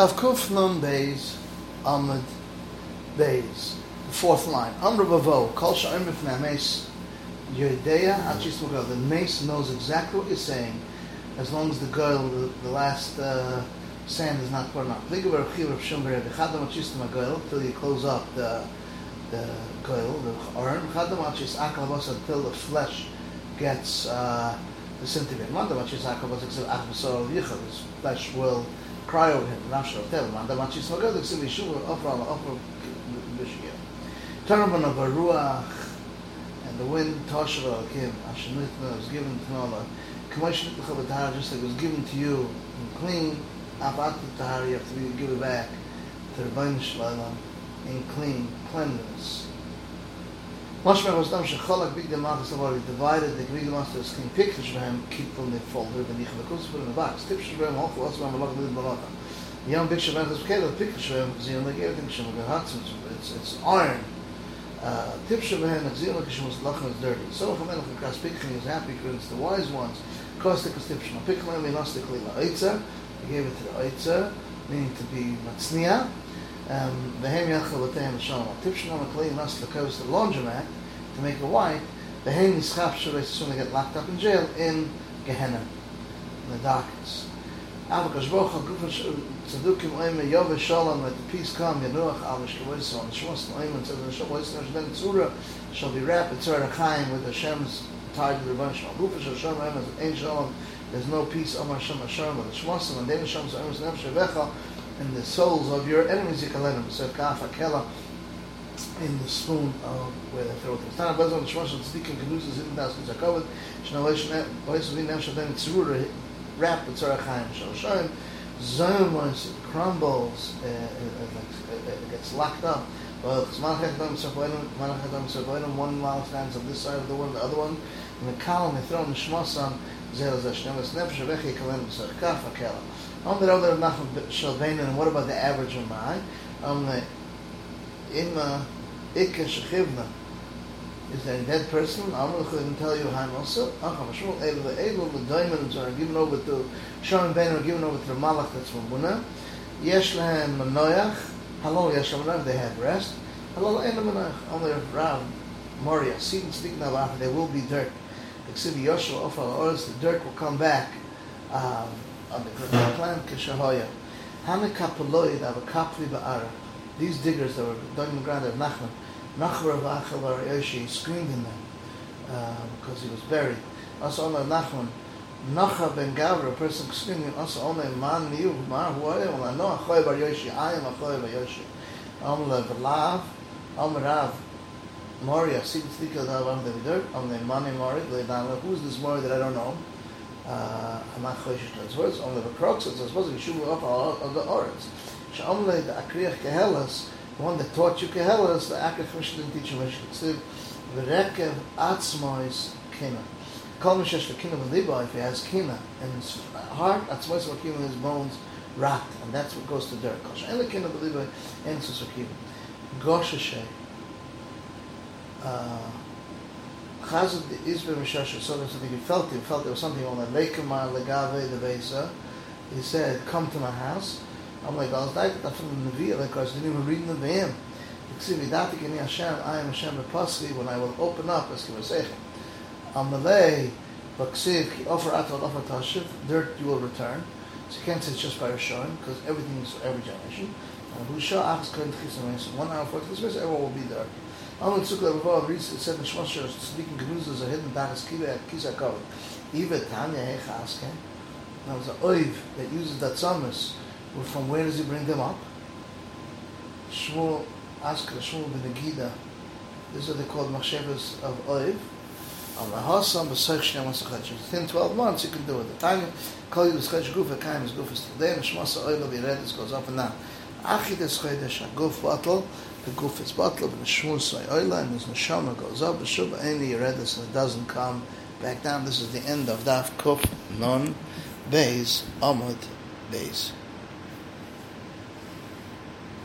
Tav Kuf Nun Beis Amud Beis. The fourth line. Amr Bavo, Kol Sha'im B'fnei Meis Yedeya Achis. The mace knows exactly what you're saying as long as the girl, the, the last uh, sand is not poured out. Till you close up the the goil, the arm. Until the flesh gets uh, disintegrated. His flesh will cry over him. Nafshel Tel. Mandam Achis Mugal Ksiv Yishuv Ofra Ofra B'Shiyah. Turban of a ruach, and the wind toshva kim ashenitna was given to Nola. Kamashnik l'chabadar, just like it was given to you, and clean. Abat tahar, you have to give it back to the Bain Shalom in clean cleanliness. Mashmech was dam shecholak big demach savar he divided the big master is clean pictures for him keep from the folder and ich the put in the box. Tips for him hoch was man malach mit malach the young big shabbat is kele pictures for him sie only gave him shom the hats it's it's iron. Uh for him zeh like shom lach is dirty. So for melach kas picking is happy because it's the wise ones. Cost the tips no pick me lost the eitza he gave it to the eitza meaning to be matznia um the hem yachal tehem shalom tips no clean lost the coast the laundromat to make it white the hem is schap should as soon get locked up in jail in gehenna in the darkness. Aber Kashboch ha gufas tzadukim oime yove shalom let the peace come. Yenuach al mishkavois on the shmos oime and tzaduk shabois nash then tzura shall be wrapped in tzara chaim with Hashem's tied to the Rebbe Shalom. Gufas Hashem oime as ein shalom there's no peace Omar Hashem Hashem the shmos and then Hashem's oime is nefesh in the souls of your enemies yikalenim so kaf akela in the spoon of where they throw things. Tana Bezal Shmosh and Tzadikim Kedusas Hidden Das Kitzakovat Shna Oish Vin Nefesh Adem Tzurura wrapped with Tzara Chaim Shal Shoyim Zayim it crumbles uh, uh, uh it, uh, it gets locked up well one mile stands on this side of the one the other one in the column they throw in the Shmos and what about the average Ramai Imma Ikke is there a dead person? Going to tell you how also. The diamonds are given over to Sharon Ben are given over to Malach that's from Buna. Yesh lehem manoyach. Hello, yesh lehem they have rest. Hello, ein manoyach. Only Rav Moria. See, speaking of after there will be dirt. The dirt will come back um, on the ba'ara. These diggers that were dug in the ground of Nachman, Nachbar of Achel Bar Yoshi screamed in them uh, because he was buried. Also, Omer Nachman, Nacha ben Gavra, a person screaming, also Omer Man Niu, Ma Hu Oye, Omer No Achoy Bar I am Achoy Bar Yoshi. Omer Velav, Omer Rav, Moria, Sid Tzidika Dav Am Davidur, Omer Mani Mori, Leidana, who's this Mori that I don't know? Uh, I'm not Choy Shishtan's words, Omer Vekrox, it's supposed to be Shubu Opa of the Oretz. Sha'omle the Akriach Kehelas, the one that taught you Kehelas, the Akriach Mishnah didn't teach you Mishnah. Ksiv, V'rekev Atzmois Kina. Kol Mishesh V'kina V'liba, if he has Kina, and his heart, Atzmois V'kina, his bones rot, and that's what goes to dirt. Kol She'en Kina V'liba, En Sus V'kina. Uh, Hashem. Chazad the Izber Mishash, so there's something he felt, he felt there was something on that Leikama Legave, the Besa. He said, come to my house. I'm like, I was like that from the Nevi'ah because I didn't even read the Nevi'im. I am Hashem b'pasli, when I will open up, as Kiva Seichem. Amalei, b'ksiv, ki offer atal offer tashiv, dirt you will return. So you can't say it's just by Rishon, because everything is for every generation. And Husha achs kohen tchis one hour for tchis everyone will be there. Amal tzukla b'vav, reads, it said in Shmos Shor, tzadikim genuzas are hidden tachas kiva at kisa kavod. Iva tanya eh, hecha asken. Now it's an oiv that uses that summers, well, from where does he bring them up? Shmuel, ask Shmuel ben Agida. These are they called machshavas of Oiv. Al Rahasam b'Seich Shnei Masachach. Within 12 months you can do it. The time call you b'Seich Guf, Kaim is Guf is still there, Mishmasa Oil of Yeredis goes up and down. Achid is Chodesh, Guf bottle, the Guf is bottle, and the Shmuel Say Oila, and his Neshama goes up, the Shubha Any Yeredis, and it doesn't come back down. This is the end of Daf Kuf Non Beis Amud Beis.